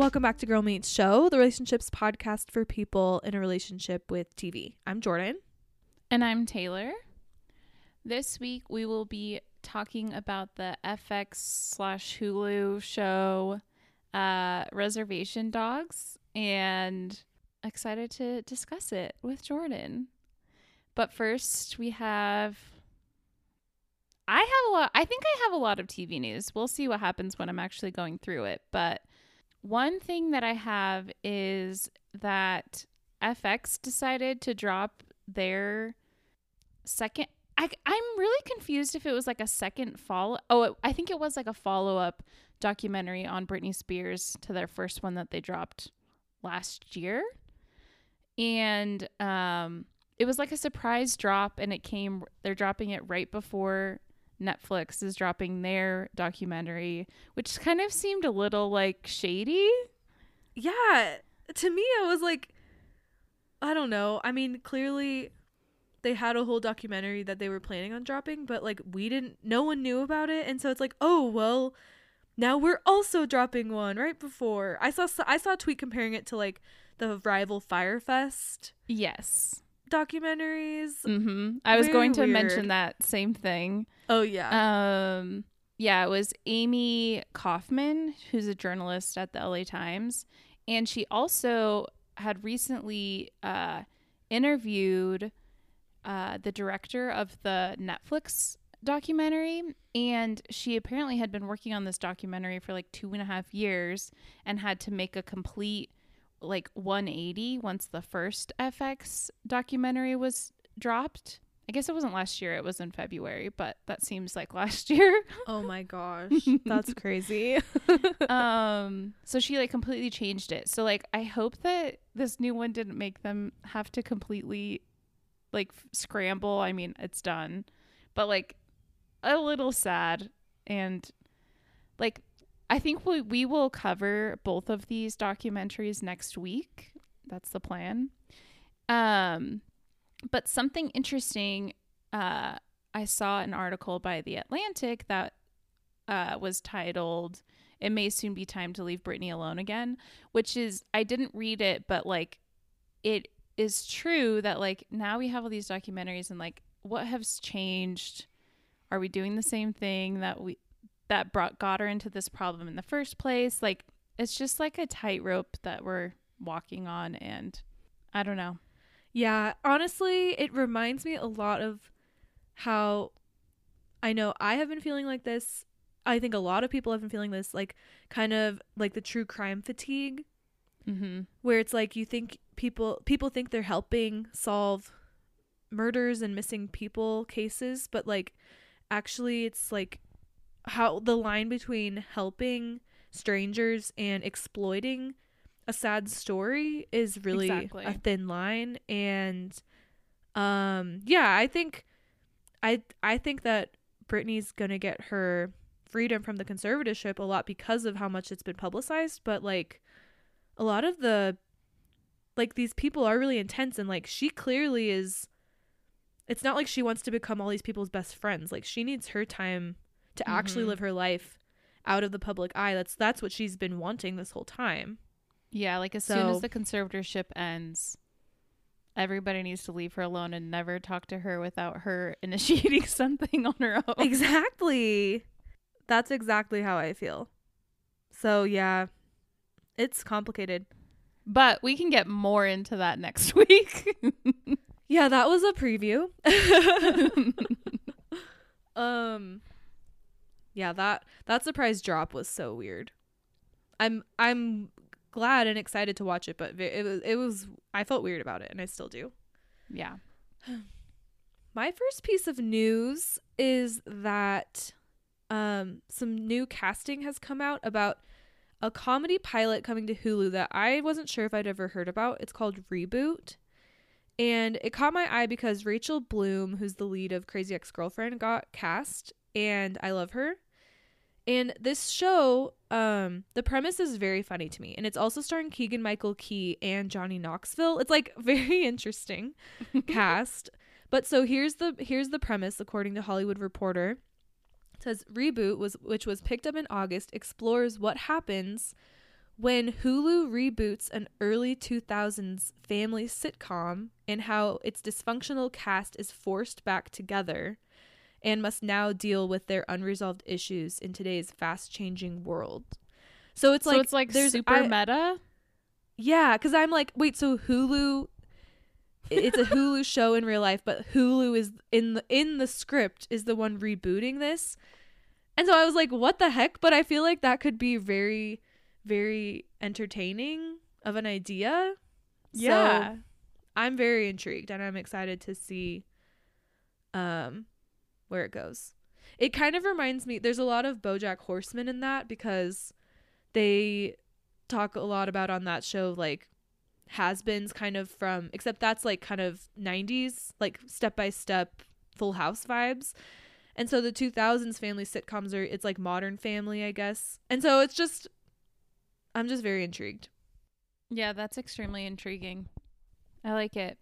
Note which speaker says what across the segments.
Speaker 1: Welcome back to Girl Meets Show, the relationships podcast for people in a relationship with TV. I'm Jordan.
Speaker 2: And I'm Taylor. This week we will be talking about the FX slash Hulu show uh, Reservation Dogs and excited to discuss it with Jordan. But first, we have. I have a lot. I think I have a lot of TV news. We'll see what happens when I'm actually going through it. But one thing that I have is that FX decided to drop their second. I, I'm really confused if it was like a second follow. Oh, it, I think it was like a follow up documentary on Britney Spears to their first one that they dropped last year. And um, it was like a surprise drop, and it came, they're dropping it right before Netflix is dropping their documentary, which kind of seemed a little like shady.
Speaker 1: Yeah, to me, I was like, I don't know. I mean, clearly they had a whole documentary that they were planning on dropping, but like we didn't, no one knew about it. And so it's like, oh, well, now we're also dropping one right before. I saw, I saw a tweet comparing it to like the rival Fyre Fest.
Speaker 2: Yes.
Speaker 1: Documentaries.
Speaker 2: Mm-hmm. I was
Speaker 1: Very
Speaker 2: going to
Speaker 1: weird.
Speaker 2: mention that same thing.
Speaker 1: Oh, yeah.
Speaker 2: Um, yeah, it was Amy Kaufman, who's a journalist at the LA Times, and she also had recently uh, interviewed uh, the director of the Netflix documentary, and she apparently had been working on this documentary for like two and a half years and had to make a complete like 180 once the first FX documentary was dropped. I guess it wasn't last year, it was in February, but that seems like last year.
Speaker 1: oh my gosh. That's crazy.
Speaker 2: um so she like completely changed it. So like I hope that this new one didn't make them have to completely like f- scramble. I mean, it's done. But like a little sad and like I think we we will cover both of these documentaries next week. That's the plan. Um but something interesting uh I saw an article by The Atlantic that uh was titled It May Soon Be Time to Leave Britney Alone Again, which is I didn't read it but like it is true that like now we have all these documentaries and like what has changed? Are we doing the same thing that we that brought got her into this problem in the first place? Like it's just like a tightrope that we're walking on and I don't know.
Speaker 1: Yeah, honestly, it reminds me a lot of how I know I have been feeling like this. I think a lot of people have been feeling this, like kind of like the true crime fatigue,
Speaker 2: Mm-hmm.
Speaker 1: where it's like you think people people think they're helping solve murders and missing people cases, but like actually it's like how the line between helping strangers and exploiting a sad story is really
Speaker 2: Exactly.
Speaker 1: a thin line. And um yeah i think i i think that Britney's gonna get her freedom from the conservatorship a lot because of how much it's been publicized. But like a lot of the like these people are really intense. And like she clearly is it's not like she wants to become all these people's best friends. Like she needs her time to actually
Speaker 2: Mhm.
Speaker 1: live her life out of the public eye that's that's what she's been wanting this whole time
Speaker 2: Yeah, like as soon as the conservatorship ends, everybody needs to leave her alone and never talk to her without her initiating something on her own.
Speaker 1: exactly that's exactly how i feel so yeah it's complicated
Speaker 2: But we can get more into that next week.
Speaker 1: yeah that was a preview um yeah that that surprise drop was so weird i'm i'm glad and excited to watch it but it was it was i felt weird about it and i still do
Speaker 2: yeah.
Speaker 1: my first piece of news is that um some new casting has come out about a comedy pilot coming to Hulu that I wasn't sure if I'd ever heard about. It's called Reboot. And it caught my eye because Rachel Bloom, who's the lead of Crazy Ex-Girlfriend, got cast and I love her. And this show, um, the premise is very funny to me. And it's also starring Keegan Michael Key and Johnny Knoxville. It's like very interesting cast. But so here's the here's the premise according to Hollywood Reporter. It says reboot was which was picked up in August explores what happens when Hulu reboots an early 2000s family sitcom and how its dysfunctional cast is forced back together and must now deal with their unresolved issues in today's fast changing world. So it's
Speaker 2: so
Speaker 1: like
Speaker 2: it's like
Speaker 1: there's
Speaker 2: super
Speaker 1: I-
Speaker 2: meta.
Speaker 1: yeah, because I'm like, wait, so Hulu, it's a Hulu show in real life, but Hulu is in the in the script is the one rebooting this, and so I was like, what the heck? But I feel like that could be very, very entertaining of an idea.
Speaker 2: Yeah.
Speaker 1: So I'm very intrigued, and I'm excited to see, um, where it goes. It kind of reminds me. There's a lot of BoJack Horseman in that because they talk a lot about on that show like has-beens kind of from except that's like kind of 90s like step by step full house vibes and so the 2000s family sitcoms are it's like modern family i guess and so it's just i'm just very intrigued
Speaker 2: Yeah, that's extremely intriguing. I like it.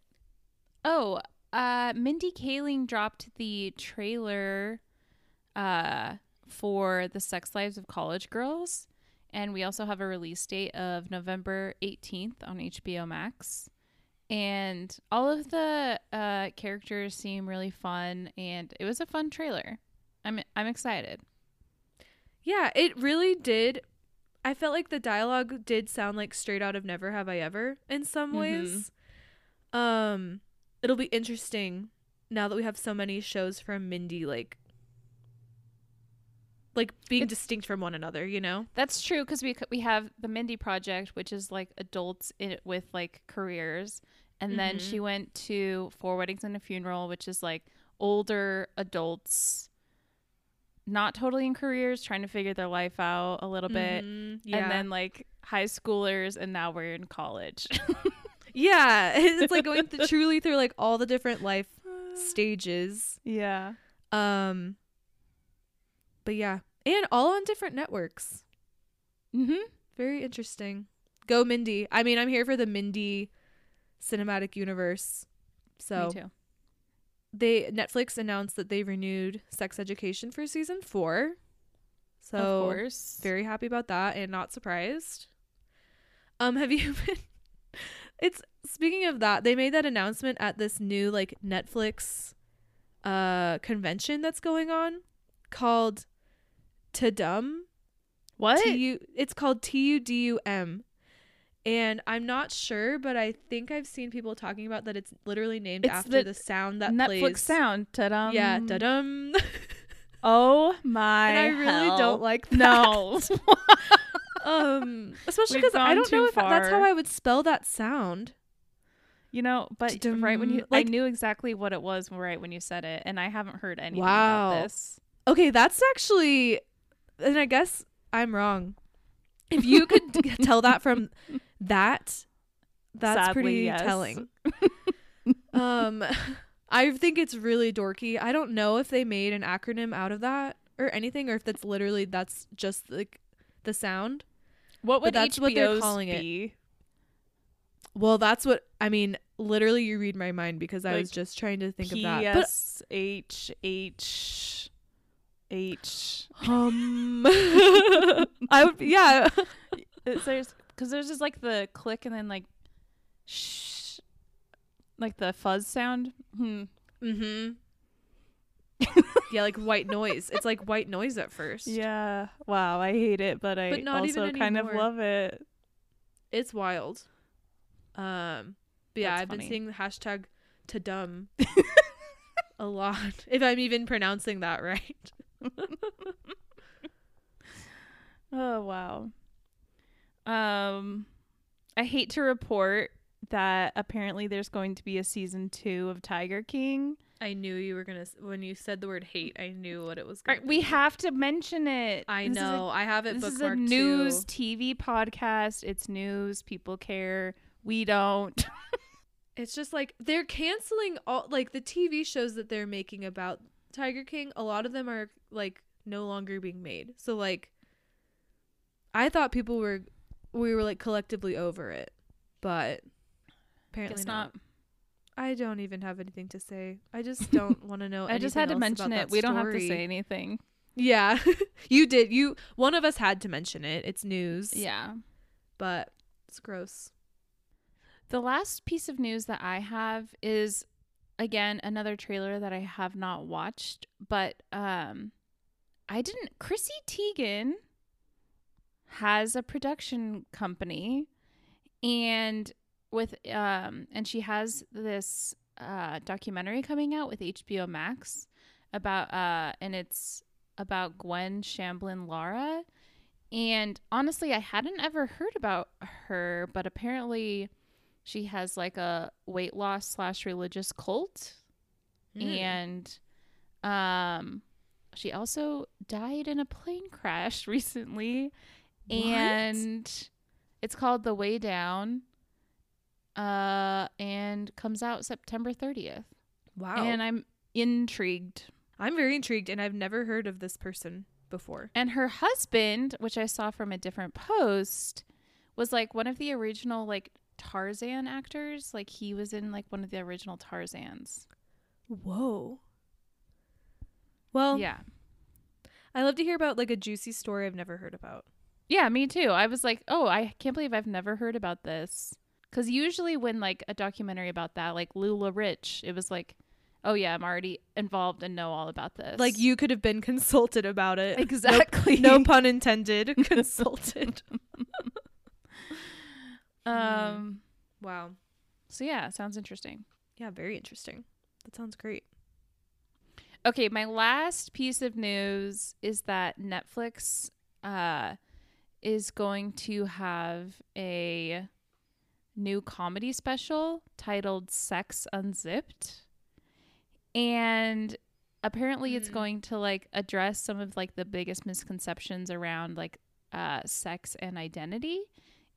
Speaker 2: Oh, uh Mindy Kaling dropped the trailer uh for The Sex Lives of College Girls and we also have a release date of November 18th on HBO Max. And all of the uh characters seem really fun and it was a fun trailer. I'm I'm excited.
Speaker 1: yeah it really did i felt like the dialogue did sound like straight out of never have i ever in some
Speaker 2: Mhm.
Speaker 1: ways um it'll be interesting now that we have so many shows from mindy like like being
Speaker 2: It's-
Speaker 1: distinct from one another you know?
Speaker 2: That's true because we we have the Mindy Project, which is like adults in, with like careers, and then
Speaker 1: Mhm.
Speaker 2: she went to Four Weddings and a Funeral, which is like older adults, not totally in careers, trying to figure their life out a little bit,
Speaker 1: Mhm, yeah
Speaker 2: and then like high schoolers, and now we're in college.
Speaker 1: yeah it's like going th- truly through like all the different life stages.
Speaker 2: Yeah,
Speaker 1: um but yeah and all on different networks.
Speaker 2: Mm-hmm.
Speaker 1: very interesting. Go mindy. I mean i'm here for the mindy cinematic universe. So
Speaker 2: Me too.
Speaker 1: they netflix announced that they renewed sex education for season four. So
Speaker 2: of course.
Speaker 1: very happy about that and not surprised. Um have you been it's speaking of that they made that announcement at this new like netflix uh convention that's going on called tudum
Speaker 2: what?
Speaker 1: T-U- it's called t-u-d-u-m and i'm not sure but i think i've seen people talking about that it's literally named
Speaker 2: It's
Speaker 1: after
Speaker 2: the
Speaker 1: the, sound that
Speaker 2: Netflix
Speaker 1: plays
Speaker 2: sound. Ta-dum.
Speaker 1: yeah tudum
Speaker 2: Oh my.
Speaker 1: and i really
Speaker 2: hell.
Speaker 1: don't like that.
Speaker 2: No.
Speaker 1: um especially because i don't know if that's how i would spell that sound
Speaker 2: You know, but right when you,
Speaker 1: Like-
Speaker 2: I knew exactly what it was right when you said it, and I haven't heard anything
Speaker 1: Wow.
Speaker 2: about this.
Speaker 1: Okay, that's actually, and I guess I'm wrong. If you could tell that from that, that's
Speaker 2: Sadly,
Speaker 1: pretty
Speaker 2: yes.
Speaker 1: telling. um, I think it's really dorky. I don't know if they made an acronym out of that or anything, or if that's literally that's just like the sound.
Speaker 2: What
Speaker 1: But
Speaker 2: would
Speaker 1: that's what they're
Speaker 2: HBO's
Speaker 1: calling it.
Speaker 2: be?
Speaker 1: Well, that's what I mean. Literally, you read my mind because I was just trying to think
Speaker 2: P
Speaker 1: of that. But
Speaker 2: S H H H.
Speaker 1: um, I would yeah.
Speaker 2: It's- There's because there's just like the click and then like shh, like the fuzz sound. Hmm.
Speaker 1: Mm-hmm. yeah, like white noise. It's like white noise at first.
Speaker 2: Yeah. Wow. I hate it, but I
Speaker 1: But
Speaker 2: also kind of love it.
Speaker 1: It's wild. Um but yeah,
Speaker 2: That's
Speaker 1: I've been seeing the hashtag Tudum a lot. If I'm even pronouncing that right.
Speaker 2: Oh wow. Um I hate to report that apparently there's going to be a season 2 of Tiger King.
Speaker 1: I knew you were gonna when you said the word hate. I knew what it was.
Speaker 2: All
Speaker 1: Gonna
Speaker 2: we have to mention it.
Speaker 1: I
Speaker 2: This is a-
Speaker 1: know. I have it
Speaker 2: This is
Speaker 1: bookmarked
Speaker 2: a news
Speaker 1: too.
Speaker 2: TV podcast. It's news. People care. We don't.
Speaker 1: It's just like they're canceling all like the TV shows that they're making about Tiger King. A lot of them are like no longer being made. So like, I thought people were we were like collectively over it, but apparently
Speaker 2: Guess
Speaker 1: not.
Speaker 2: not.
Speaker 1: I don't even have anything to say. I just don't want to know.
Speaker 2: I just had to mention it. We don't have to say anything.
Speaker 1: Yeah, you did. You one of us had to mention it. It's news.
Speaker 2: Yeah.
Speaker 1: but it's gross.
Speaker 2: The last piece of news that I have is again another trailer that I have not watched, but um I didn't Chrissy Teigen has a production company and with um and she has this uh documentary coming out with HBO Max about uh and it's about Gwen Shamblin Lara and honestly I hadn't ever heard about her but apparently she has like a weight loss slash religious cult
Speaker 1: Mm.
Speaker 2: and um she also died in a plane crash recently
Speaker 1: What?
Speaker 2: and it's called The Way Down uh and comes out September 30th.
Speaker 1: wow.
Speaker 2: And I'm intrigued.
Speaker 1: I'm very intrigued, and I've never heard of this person before.
Speaker 2: And her husband, which I saw from a different post, was like one of the original like Tarzan actors. Like he was in like one of the original Tarzans.
Speaker 1: Whoa. Well,
Speaker 2: yeah.
Speaker 1: I love to hear about like a juicy story I've never heard about.
Speaker 2: Yeah, me too. I was like, oh, I can't believe I've never heard about this. Because usually when like a documentary about that, like LuLaRich, it was like, oh yeah, I'm already involved and know all about this.
Speaker 1: Like you could have been consulted about it.
Speaker 2: exactly.
Speaker 1: No, no pun intended. consulted.
Speaker 2: um.
Speaker 1: Wow.
Speaker 2: So yeah, sounds interesting.
Speaker 1: Yeah, very interesting. That sounds great.
Speaker 2: Okay, my last piece of news is that Netflix uh, is going to have a new comedy special titled Sex Unzipped. And apparently it's
Speaker 1: Mm.
Speaker 2: going to like address some of like the biggest misconceptions around like uh, sex and identity.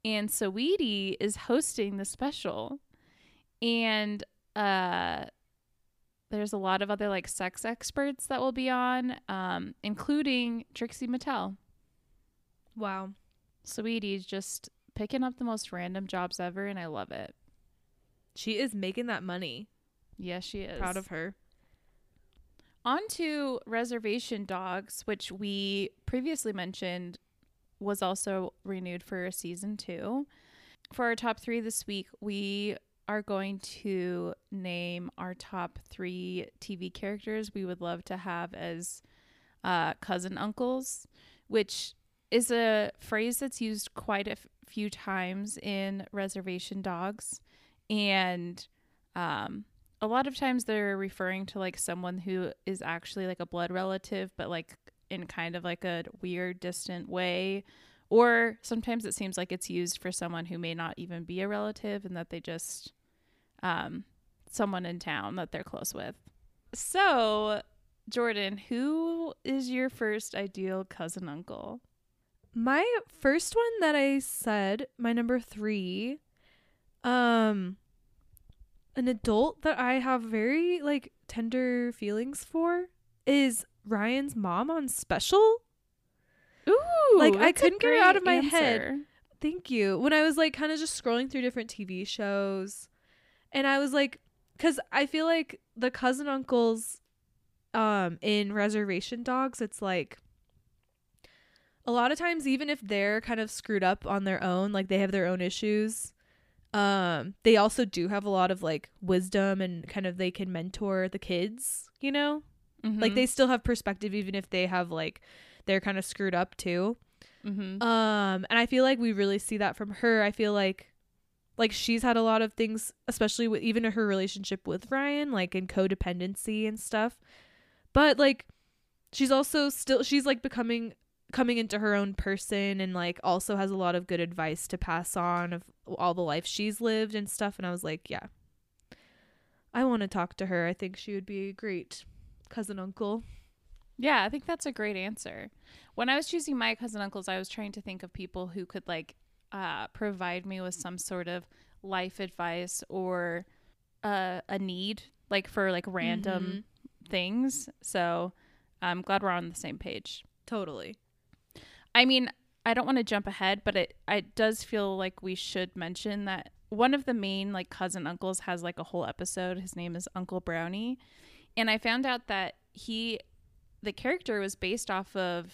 Speaker 2: And Saweetie is hosting the special. And uh there's a lot of other like sex experts that will be on, um, including Trixie Mattel.
Speaker 1: Wow.
Speaker 2: Sweetie's just picking up the most random jobs ever, and I love it.
Speaker 1: She is making that money.
Speaker 2: Yes, she is.
Speaker 1: Proud of her.
Speaker 2: On to Reservation Dogs, which we previously mentioned was also renewed for a season two. For our top three this week, we are going to name our top three TV characters we would love to have as uh, cousin uncles, which is a phrase that's used quite a f- few times in Reservation Dogs. And um, a lot of times they're referring to like someone who is actually like a blood relative, but like in kind of like a weird, distant way. Or sometimes it seems like it's used for someone who may not even be a relative and that they just um someone in town that they're close with. So, Jordan, who is your first ideal cousin uncle?
Speaker 1: My first one that I said, my number three, um, an adult that I have very like tender feelings for is Ryan's mom on Special.
Speaker 2: Ooh,
Speaker 1: Like, I couldn't get it out of my head. Thank you. When I was like kind of just scrolling through different TV shows, and I was like, because I feel like the cousin uncles, um, in Reservation Dogs, it's like a lot of times, even if they're kind of screwed up on their own, like they have their own issues, um, they also do have a lot of like wisdom and kind of they can mentor the kids, you know, like
Speaker 2: Mhm.
Speaker 1: they still have perspective even if they have like they're kind of screwed up too.
Speaker 2: Mhm.
Speaker 1: Um, and I feel like we really see that from her. I feel like like she's had a lot of things, especially with even her relationship with Ryan, like in codependency and stuff. But like she's also still she's like becoming coming into her own person and like also has a lot of good advice to pass on of all the life she's lived and stuff and I was like, yeah. I want to talk to her. I think she would be a great cousin uncle.
Speaker 2: Yeah, I think that's a great answer. When I was choosing my cousin uncles, I was trying to think of people who could like uh, provide me with some sort of life advice or uh, a need, like for like random things. So I'm glad we're on the same page.
Speaker 1: Totally.
Speaker 2: I mean, I don't want to jump ahead, but it it does feel like we should mention that one of the main like cousin uncles has like a whole episode. His name is Uncle Brownie, and I found out that he, the character, was based off of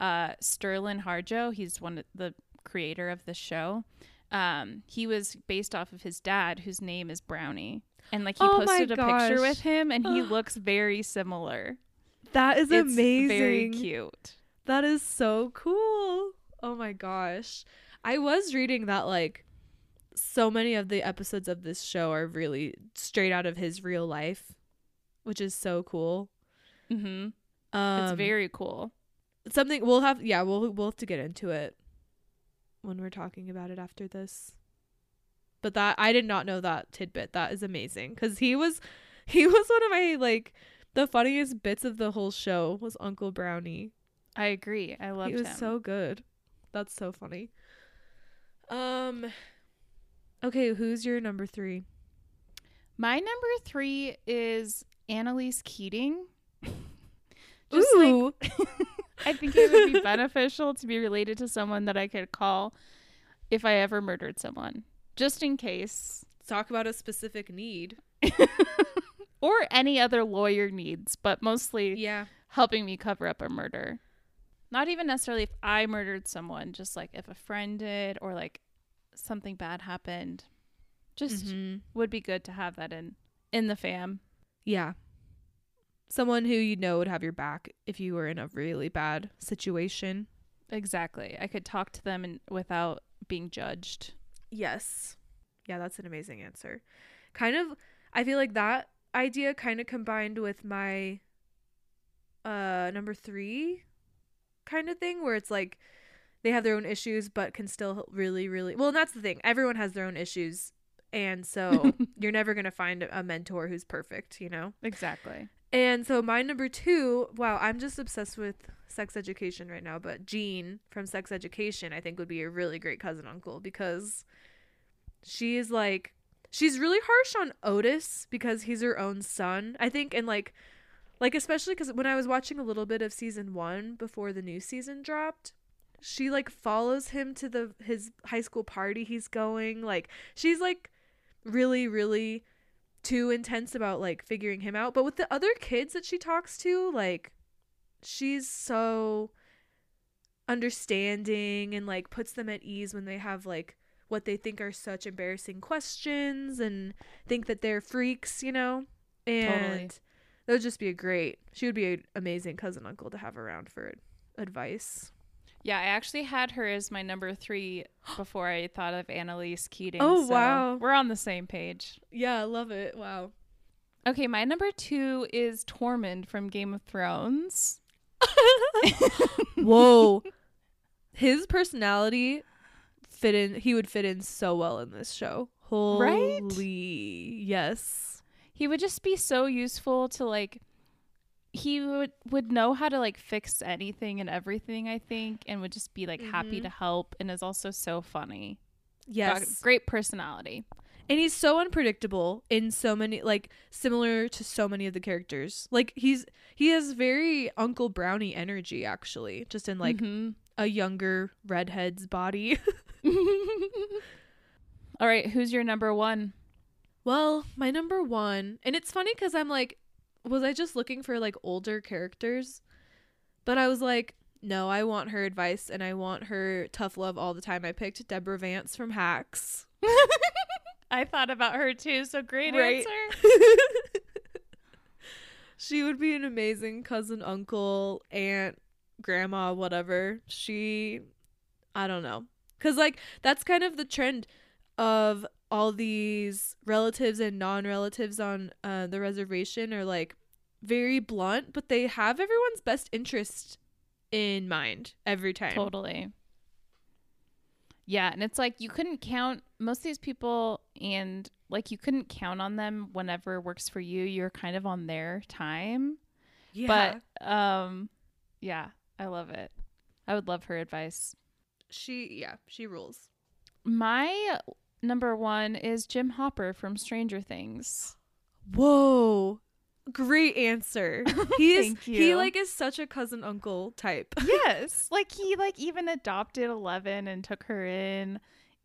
Speaker 2: uh, Sterling Harjo. He's one of the creator of the show. Um, he was based off of his dad, whose name is Brownie, and like he
Speaker 1: Oh
Speaker 2: posted a picture with him, and he looks very similar.
Speaker 1: That is
Speaker 2: It's
Speaker 1: amazing.
Speaker 2: very cute.
Speaker 1: That is so cool. Oh my gosh. I was reading that like so many of the episodes of this show are really straight out of his real life, which is so cool.
Speaker 2: hmm
Speaker 1: Um
Speaker 2: it's very cool.
Speaker 1: something we'll have yeah, we'll we'll have to get into it when we're talking about it after this. But that I did not know that tidbit. That is amazing cuz he was he was one of my like the funniest bits of the whole show was Uncle Brownie.
Speaker 2: I agree. I loved
Speaker 1: he was
Speaker 2: him.
Speaker 1: so good. That's so funny. Um Okay, who's your number 3?
Speaker 2: My number three is Annalise Keating. Just like
Speaker 1: Ooh.
Speaker 2: I think it would be beneficial to be related to someone that I could call if I ever murdered someone, just in case,
Speaker 1: talk about a specific need.
Speaker 2: or any other lawyer needs, but mostly
Speaker 1: Yeah.
Speaker 2: helping me cover up a murder. Not even necessarily if I murdered someone, just like if a friend did or like something bad happened. Just
Speaker 1: Mhm.
Speaker 2: would be good to have that in in the fam.
Speaker 1: Yeah. Someone who you know would have your back if you were in a really bad situation.
Speaker 2: Exactly. I could talk to them and without being judged.
Speaker 1: Yes. Yeah, that's an amazing answer. Kind of I feel like that idea kind of combined with my uh number 3 kind of thing where it's like they have their own issues but can still really really Well, that's the thing. Everyone has their own issues and so you're never going to find a mentor who's perfect, you know?
Speaker 2: Exactly.
Speaker 1: And so my number two, wow, I'm just obsessed with sex education right now, but Jean from Sex Education I think would be a really great cousin uncle because she is like she's really harsh on Otis because he's her own son, I think, and like like especially cuz when I was watching a little bit of season 1 before the new season dropped, she like follows him to the his high school party he's going, like she's like really really too intense about like figuring him out. But with the other kids that she talks to, like she's so understanding and like puts them at ease when they have like what they think are such embarrassing questions and think that they're freaks, you know? And
Speaker 2: Totally.
Speaker 1: That would just be a great. She would be an amazing cousin uncle to have around for advice.
Speaker 2: Yeah, I actually had her as my number three before I thought of Annalise Keating.
Speaker 1: Oh,
Speaker 2: so
Speaker 1: wow.
Speaker 2: We're on the same page.
Speaker 1: Yeah, I love it. Wow.
Speaker 2: Okay, my number two is Tormund from Game of Thrones.
Speaker 1: Whoa. His personality fit in he would fit in so well in this show. Holy
Speaker 2: Right?
Speaker 1: yes.
Speaker 2: He would just be so useful to like he would would know how to like fix anything and everything, I think, and would just be like happy
Speaker 1: Mhm.
Speaker 2: to help and is also so funny. Got
Speaker 1: Yes.
Speaker 2: great personality.
Speaker 1: And he's so unpredictable in so many like similar to so many of the characters. Like he's he has very Uncle Brownie energy actually, just in like
Speaker 2: Mhm.
Speaker 1: a younger redhead's body.
Speaker 2: All right, who's your number one?
Speaker 1: Well, my number one, and it's funny because I'm like, was I just looking for like older characters? But I was like, no, I want her advice and I want her tough love all the time. I picked Deborah Vance from Hacks.
Speaker 2: I thought about her too, so great
Speaker 1: Right.
Speaker 2: answer.
Speaker 1: she would be an amazing cousin, uncle, aunt, grandma, whatever. She, I don't know. Because, like, that's kind of the trend of all these relatives and non relatives on uh, the reservation are like very blunt, but they have everyone's best interest in mind every time.
Speaker 2: Totally. Yeah, and it's like you couldn't count most of these people and like you couldn't count on them whenever works for you. You're kind of on their time.
Speaker 1: Yeah.
Speaker 2: But um yeah, I love it. I would love her advice.
Speaker 1: she, yeah, she rules.
Speaker 2: My number 1 is Jim Hopper from Stranger Things.
Speaker 1: Whoa. Great answer. He is
Speaker 2: Thank
Speaker 1: he like is such a cousin uncle type.
Speaker 2: yes like he like even adopted 11 and took her in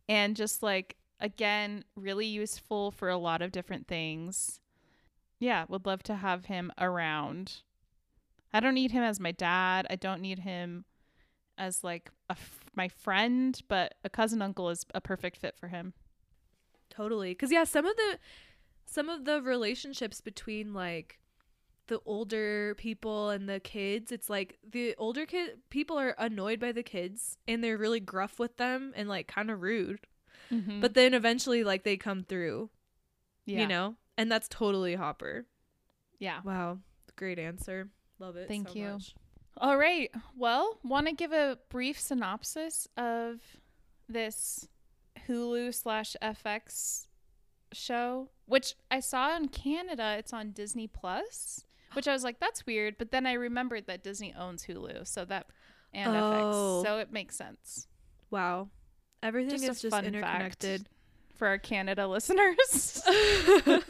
Speaker 2: and just like again really useful for a lot of different things yeah would love to have him around i don't need him as my dad i don't need him as like a f- my friend, but a cousin uncle is a perfect fit for him.
Speaker 1: Totally. Cuz yeah, some of the some of the relationships between like the older people and the kids, it's like the older kid people are annoyed by the kids and they're really gruff with them and like kind of rude.
Speaker 2: Mm-hmm.
Speaker 1: But then eventually like they come through,
Speaker 2: yeah,
Speaker 1: you know? And that's totally Hopper.
Speaker 2: yeah.
Speaker 1: Wow. Great answer. Love it.
Speaker 2: Thank
Speaker 1: so
Speaker 2: you.
Speaker 1: much.
Speaker 2: All right. Well, want to give a brief synopsis of this Hulu slash FX show, which I saw in Canada. It's on Disney Plus, which I was like, that's weird. But then I remembered that Disney owns Hulu, so that and
Speaker 1: Oh.
Speaker 2: FX, so it makes sense.
Speaker 1: Wow. Everything
Speaker 2: Just
Speaker 1: is just
Speaker 2: fun
Speaker 1: interconnected.
Speaker 2: For our Canada listeners,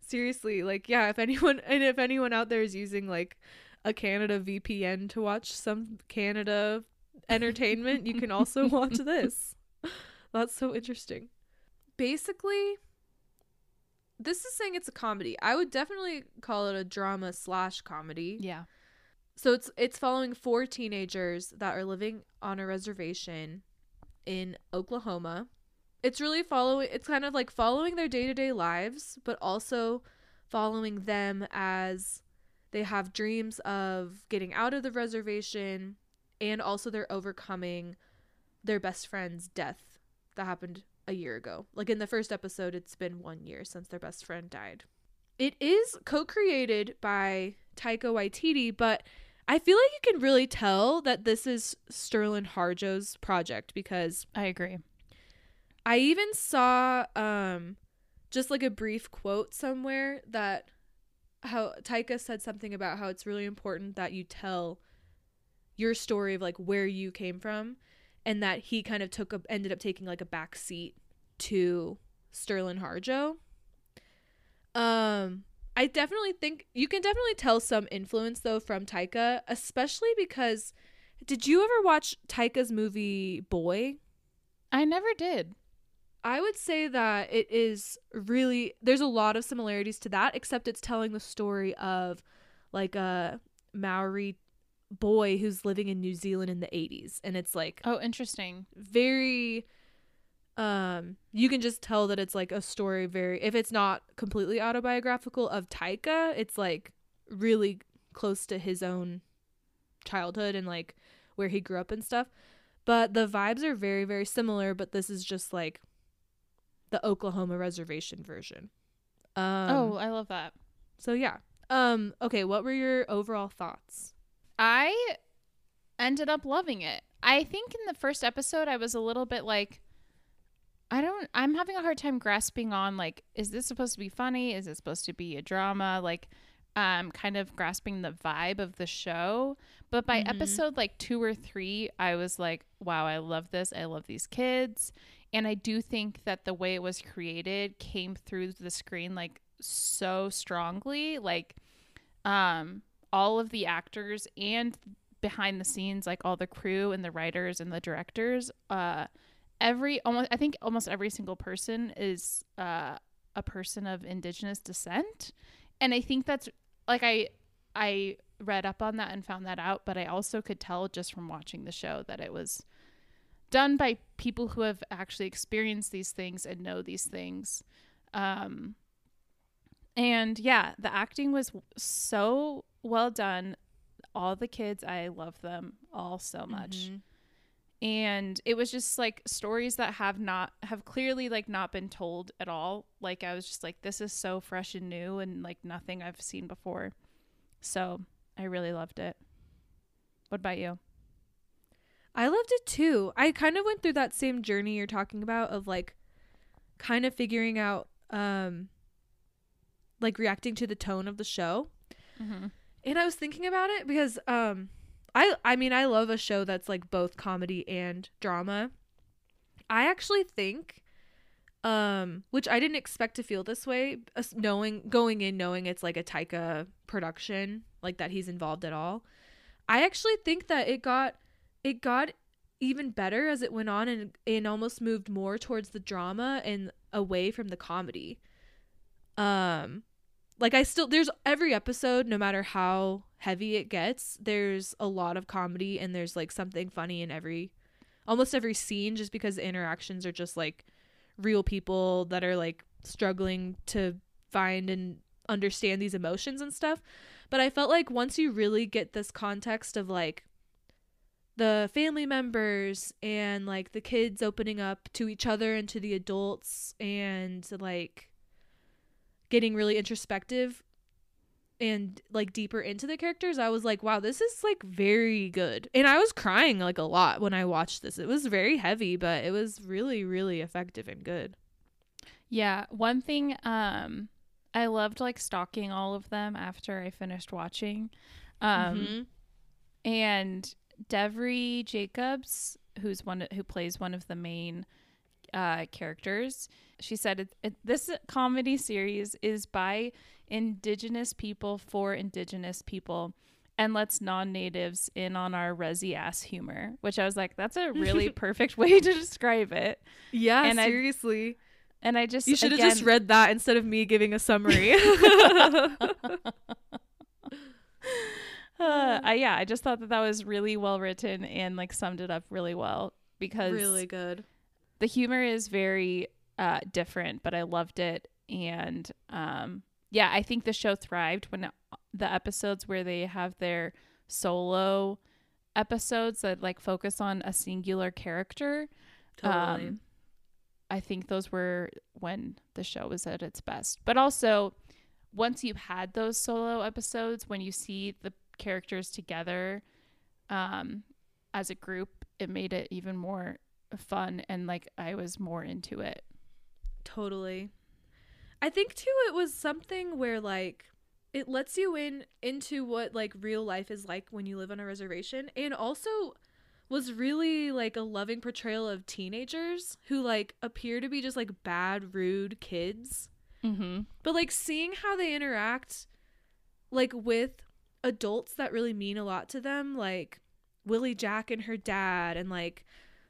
Speaker 1: Seriously, like yeah, if anyone and if anyone out there is using like a Canada VPN to watch some Canada entertainment, you can also watch this. That's so interesting. Basically, this is saying it's a comedy. I would definitely call it a drama slash comedy.
Speaker 2: yeah,
Speaker 1: So it's it's following four teenagers that are living on a reservation in Oklahoma. It's really following it's kind of like following their day-to-day lives, but also following them as they have dreams of getting out of the reservation and also they're overcoming their best friend's death that happened a year ago. Like in the first episode, it's been 1 year since their best friend died. It is co-created by Taika Waititi, but I feel like you can really tell that this is Sterling Harjo's project because
Speaker 2: I agree.
Speaker 1: I even saw um just like a brief quote somewhere that how Taika said something about how it's really important that you tell your story of like where you came from and that he kind of took a ended up taking like a back seat to Sterling Harjo. Um I definitely think you can definitely tell some influence though from Taika, especially because did you ever watch Taika's movie Boy?
Speaker 2: I never did.
Speaker 1: I would say that it is really there's a lot of similarities to that, except it's telling the story of like a Maori boy who's living in New Zealand in the 80s and it's like
Speaker 2: Oh, interesting.
Speaker 1: very um you can just tell that it's like a story very if it's not completely autobiographical of Taika, it's like really close to his own childhood and like where he grew up and stuff. But the vibes are very very similar, but this is just like the Oklahoma reservation version. Um
Speaker 2: oh, I love that.
Speaker 1: so yeah. Um okay, what were your overall thoughts?
Speaker 2: I ended up loving it. I think in the first episode I was a little bit like I don't I'm having a hard time grasping on like is this supposed to be funny? Is it supposed to be a drama? Like um kind of grasping the vibe of the show. But by
Speaker 1: Mhm.
Speaker 2: episode like 2 or 3 I was like wow, I love this. I love these kids. And I do think that the way it was created came through the screen like so strongly like um all of the actors and behind the scenes like all the crew and the writers and the directors uh every almost i think almost every single person is uh a person of indigenous descent. And i think that's like i i read up on that and found that out but i also could tell just from watching the show that it was done by people who have actually experienced these things and know these things. Um and yeah the acting was so well done all the kids i love them all so much
Speaker 1: Mhm.
Speaker 2: and it was just like stories that have not have clearly like not been told at all like i was just like this is so fresh and new and like nothing i've seen before so i really loved it what about you
Speaker 1: I loved it too. I kind of went through that same journey you're talking about of like kind of figuring out um like reacting to the tone of the show.
Speaker 2: mm-hmm.
Speaker 1: And I was thinking about it because um I I mean I love a show that's like both comedy and drama. I actually think um which I didn't expect to feel this way knowing going in knowing it's like a Taika production like that he's involved at all. I actually think that it got it got even better as it went on and and almost moved more towards the drama and away from the comedy. Um like I still there's every episode no matter how heavy it gets, there's a lot of comedy and there's like something funny in every almost every scene just because the interactions are just like real people that are like struggling to find and understand these emotions and stuff. But I felt like once you really get this context of like the family members and like the kids opening up to each other and to the adults and like getting really introspective and like deeper into the characters i was like wow this is like very good and i was crying like a lot when i watched this it was very heavy but it was really really effective and good
Speaker 2: Yeah, one thing um I loved like stalking all of them after I finished watching. Um
Speaker 1: Mhm.
Speaker 2: and Devery Jacobs, who's one who plays one of the main uh, characters, she said this comedy series is by Indigenous people for Indigenous people. And lets non-natives in on our resi ass humor, which I was like, that's a really perfect way to describe it.
Speaker 1: yeah
Speaker 2: And I-
Speaker 1: seriously
Speaker 2: And I just
Speaker 1: you should have just read that instead of me giving a summary
Speaker 2: Uh, I, yeah, I just thought that that was really well written and like summed it up really well because
Speaker 1: really good
Speaker 2: the humor is very uh, different, but I loved it. And um, yeah, I think the show thrived when the episodes where they have their solo episodes that like focus on a singular character.
Speaker 1: totally
Speaker 2: Um, I think those were when the show was at its best. But also, once you've had those solo episodes, when you see the characters together um, as a group, it made it even more fun and like I was more into it.
Speaker 1: Totally. I think too it was something where like it lets you in into what like real life is like when you live on a reservation and also was really like a loving portrayal of teenagers who like appear to be just like bad rude kids
Speaker 2: Mm-hmm.
Speaker 1: but like seeing how they interact like with adults that really mean a lot to them like willie jack and her dad and like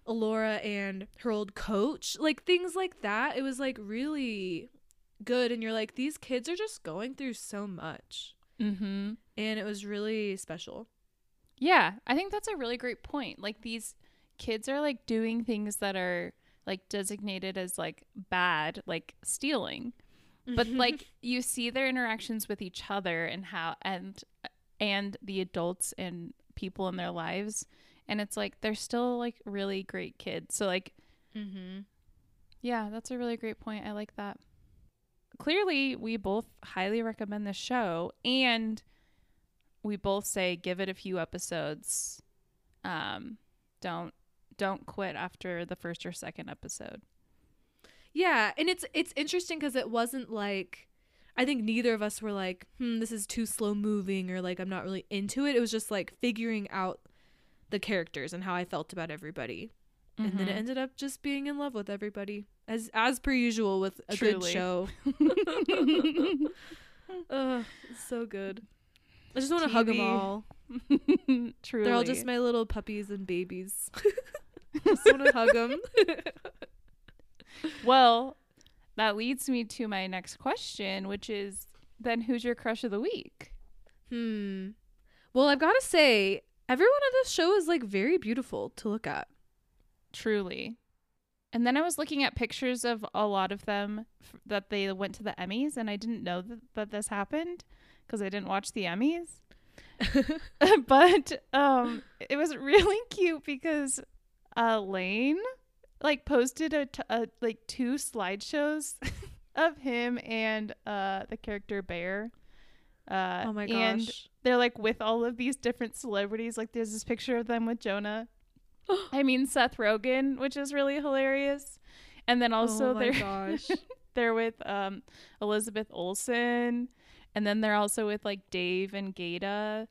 Speaker 1: Elora and her old coach like things like that it was like really good and you're like these kids are just going through so much
Speaker 2: Mm-hmm.
Speaker 1: and it was really special
Speaker 2: Yeah, I think that's a really great point. Like these kids are like doing things that are like designated as like bad, like stealing. But like you see their interactions with each other and how and and the adults and people in their lives and it's like they're still like really great kids. So like
Speaker 1: mm-hmm.
Speaker 2: yeah, that's a really great point. I like that. Clearly, we both highly recommend this show and we both say give it a few episodes. Um don't don't quit after the first or second episode.
Speaker 1: Yeah, and it's it's interesting because it wasn't like I think neither of us were like, hmm, this is too slow moving or like I'm not really into it. It was just like figuring out the characters and how I felt about everybody. And then it
Speaker 2: Mhm.
Speaker 1: ended up just being in love with everybody. As as per usual with a good show. It's so good. I just want to hug them all.
Speaker 2: Truly.
Speaker 1: They're all just my little puppies and babies. just want to hug them.
Speaker 2: Well, that leads me to my next question, which is then who's your crush of the week?
Speaker 1: Hmm. Well, I've got to say, everyone on this show is like very beautiful to look at.
Speaker 2: Truly. And then I was looking at pictures of a lot of them f- that they went to the Emmys, and I didn't know that, that this happened because I didn't watch the Emmys. but um, it was really cute because uh, Lane like posted a, t- a like two slideshows of him and uh, the character Bear. Uh,
Speaker 1: oh my gosh.
Speaker 2: And they're like with all of these different celebrities. Like there's this picture of them with Jonah. I mean Seth Rogen, which is really hilarious. And then also
Speaker 1: oh my
Speaker 2: they're
Speaker 1: gosh.
Speaker 2: they're with um Elizabeth Olsen and then they're also with like Dave and Gata.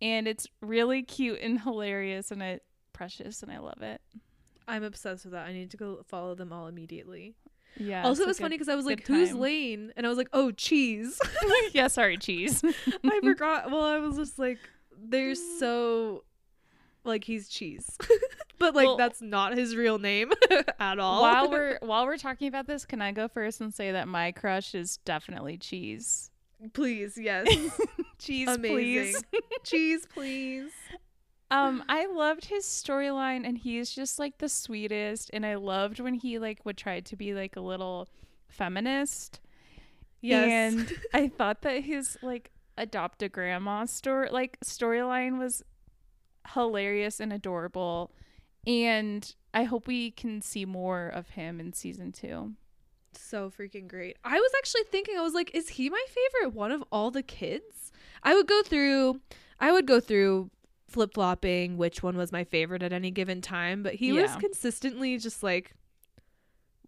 Speaker 2: And it's really cute and hilarious and it precious and I love it.
Speaker 1: I'm obsessed with that. I need to go follow them all immediately.
Speaker 2: Yeah.
Speaker 1: also, it was
Speaker 2: good-
Speaker 1: funny because I was like, "Who's
Speaker 2: time.
Speaker 1: Lane?" And I was like, "Oh, cheese."
Speaker 2: yeah, sorry, cheese.
Speaker 1: I forgot. Well, I was just like, "They're so like he's cheese," but like
Speaker 2: Well-
Speaker 1: that's not his real name at all.
Speaker 2: while we're while we're talking about this, can I go first and say that my crush is definitely cheese.
Speaker 1: please, yes,
Speaker 2: Cheese,
Speaker 1: Amazing.
Speaker 2: please.
Speaker 1: Cheese, please.
Speaker 2: Um, I loved his storyline, and he's just like the sweetest. And I loved when he like would try to be like a little feminist.
Speaker 1: Yes.
Speaker 2: And I thought that his like adopt a grandma story like storyline was hilarious and adorable. And I hope we can see more of him in season two.
Speaker 1: so freaking great. I was actually thinking, I was like, is he my favorite one of all the kids? I would go through, I would go through flip flopping which one was my favorite at any given time, but he was consistently just like,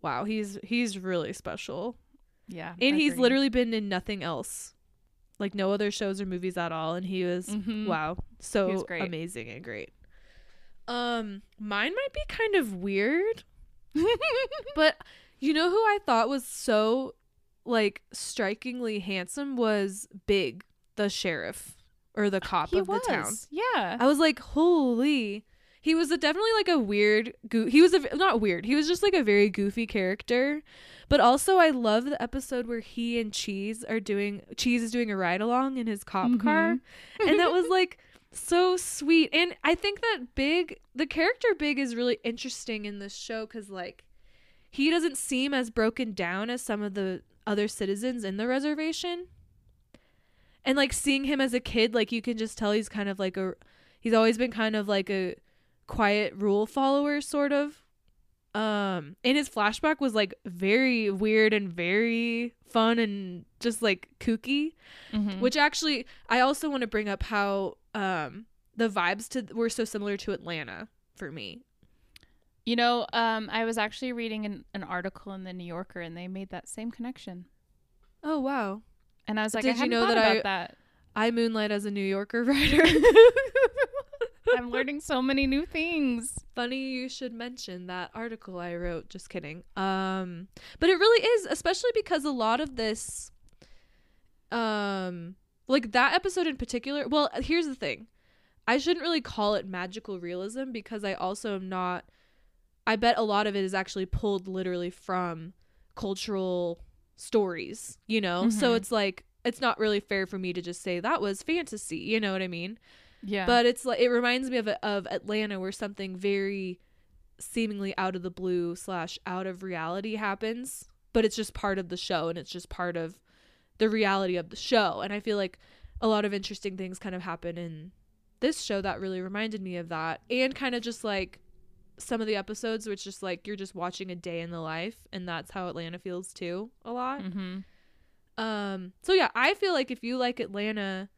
Speaker 1: wow, he's he's really special,
Speaker 2: Yeah.
Speaker 1: and he's literally been in nothing else, like no other shows or movies at all, and he was
Speaker 2: Mhm.
Speaker 1: wow, so
Speaker 2: was
Speaker 1: amazing and great. Um, mine might be kind of weird. But you know who I thought was so like strikingly handsome was Big, the sheriff or the cop
Speaker 2: he
Speaker 1: of
Speaker 2: was.
Speaker 1: the town.
Speaker 2: Yeah.
Speaker 1: I was like, holy. He was a, definitely like a weird, goo- he was a, not weird, he was just like a very goofy character. But also, I love the episode where he and Cheese are doing, Cheese is doing a ride along in his cop
Speaker 2: Mhm.
Speaker 1: car. And that was like so sweet. And I think that Big, the character Big is really interesting in this show because like he doesn't seem as broken down as some of the other citizens in the reservation. And like seeing him as a kid, like you can just tell he's kind of like a he's always been kind of like a quiet rule follower sort of. Um and his flashback was like very weird and very fun and just like kooky,
Speaker 2: Mhm.
Speaker 1: which actually I also want to bring up how um the vibes to were so similar to Atlanta for me.
Speaker 2: You know, um, I was actually reading an, an article in the New Yorker, and they made that same connection.
Speaker 1: Oh wow.
Speaker 2: And I was like,
Speaker 1: Did
Speaker 2: I
Speaker 1: you know that
Speaker 2: about
Speaker 1: I-
Speaker 2: that.
Speaker 1: I moonlight as a New Yorker writer.
Speaker 2: I'm learning so many new things.
Speaker 1: Funny you should mention that article I wrote. Just kidding. Um, but it really is, especially because a lot of this, um, like that episode in particular. Well, here's the thing. I shouldn't really call it magical realism because I also am not. I bet a lot of it is actually pulled literally from cultural stories, you know? So
Speaker 2: Mhm.
Speaker 1: it's like, it's not really fair for me to just say that was fantasy, you know what I mean?
Speaker 2: Yeah.
Speaker 1: But it's like it reminds me of of Atlanta, where something very seemingly out of the blue slash out of reality happens, but it's just part of the show and it's just part of the reality of the show. And I feel like a lot of interesting things kind of happen in this show that really reminded me of that, and kind of just like some of the episodes, which just like you're just watching a day in the life, and that's how Atlanta feels too a lot.
Speaker 2: hmm
Speaker 1: Um, so yeah, I feel like if you like Atlanta,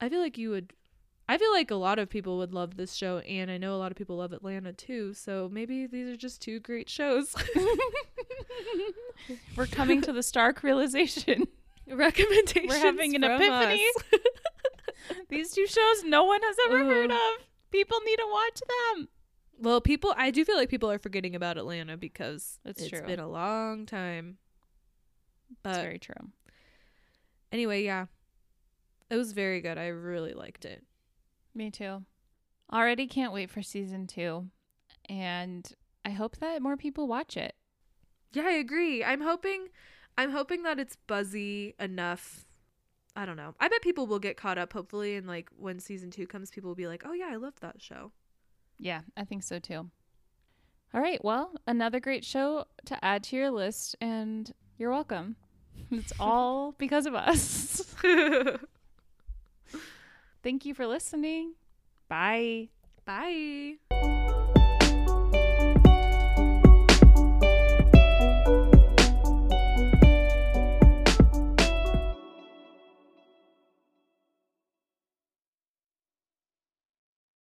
Speaker 1: I feel like you would. I feel like a lot of people would love this show, and I know a lot of people love Atlanta too. So maybe these are just two great shows.
Speaker 2: We're coming to the stark realization.
Speaker 1: Recommendations.
Speaker 2: We're having an epiphany. These two shows no one has ever heard of. People need to watch them.
Speaker 1: Well, people. I do feel like people are forgetting about Atlanta because
Speaker 2: That's
Speaker 1: it's
Speaker 2: true.
Speaker 1: been a long time. But
Speaker 2: very true.
Speaker 1: anyway, yeah, it was very good. I really liked it.
Speaker 2: Me too. Already can't wait for season two. And I hope that more people watch it.
Speaker 1: Yeah, I agree. I'm hoping I'm hoping that it's buzzy enough. I don't know. I bet people will get caught up hopefully and like when season 2 comes people will be like, "Oh yeah, I loved that show."
Speaker 2: Yeah, I think so too. All right. Well, another great show to add to your list, and you're welcome. It's all because of us. Thank you for listening. Bye.
Speaker 1: Bye.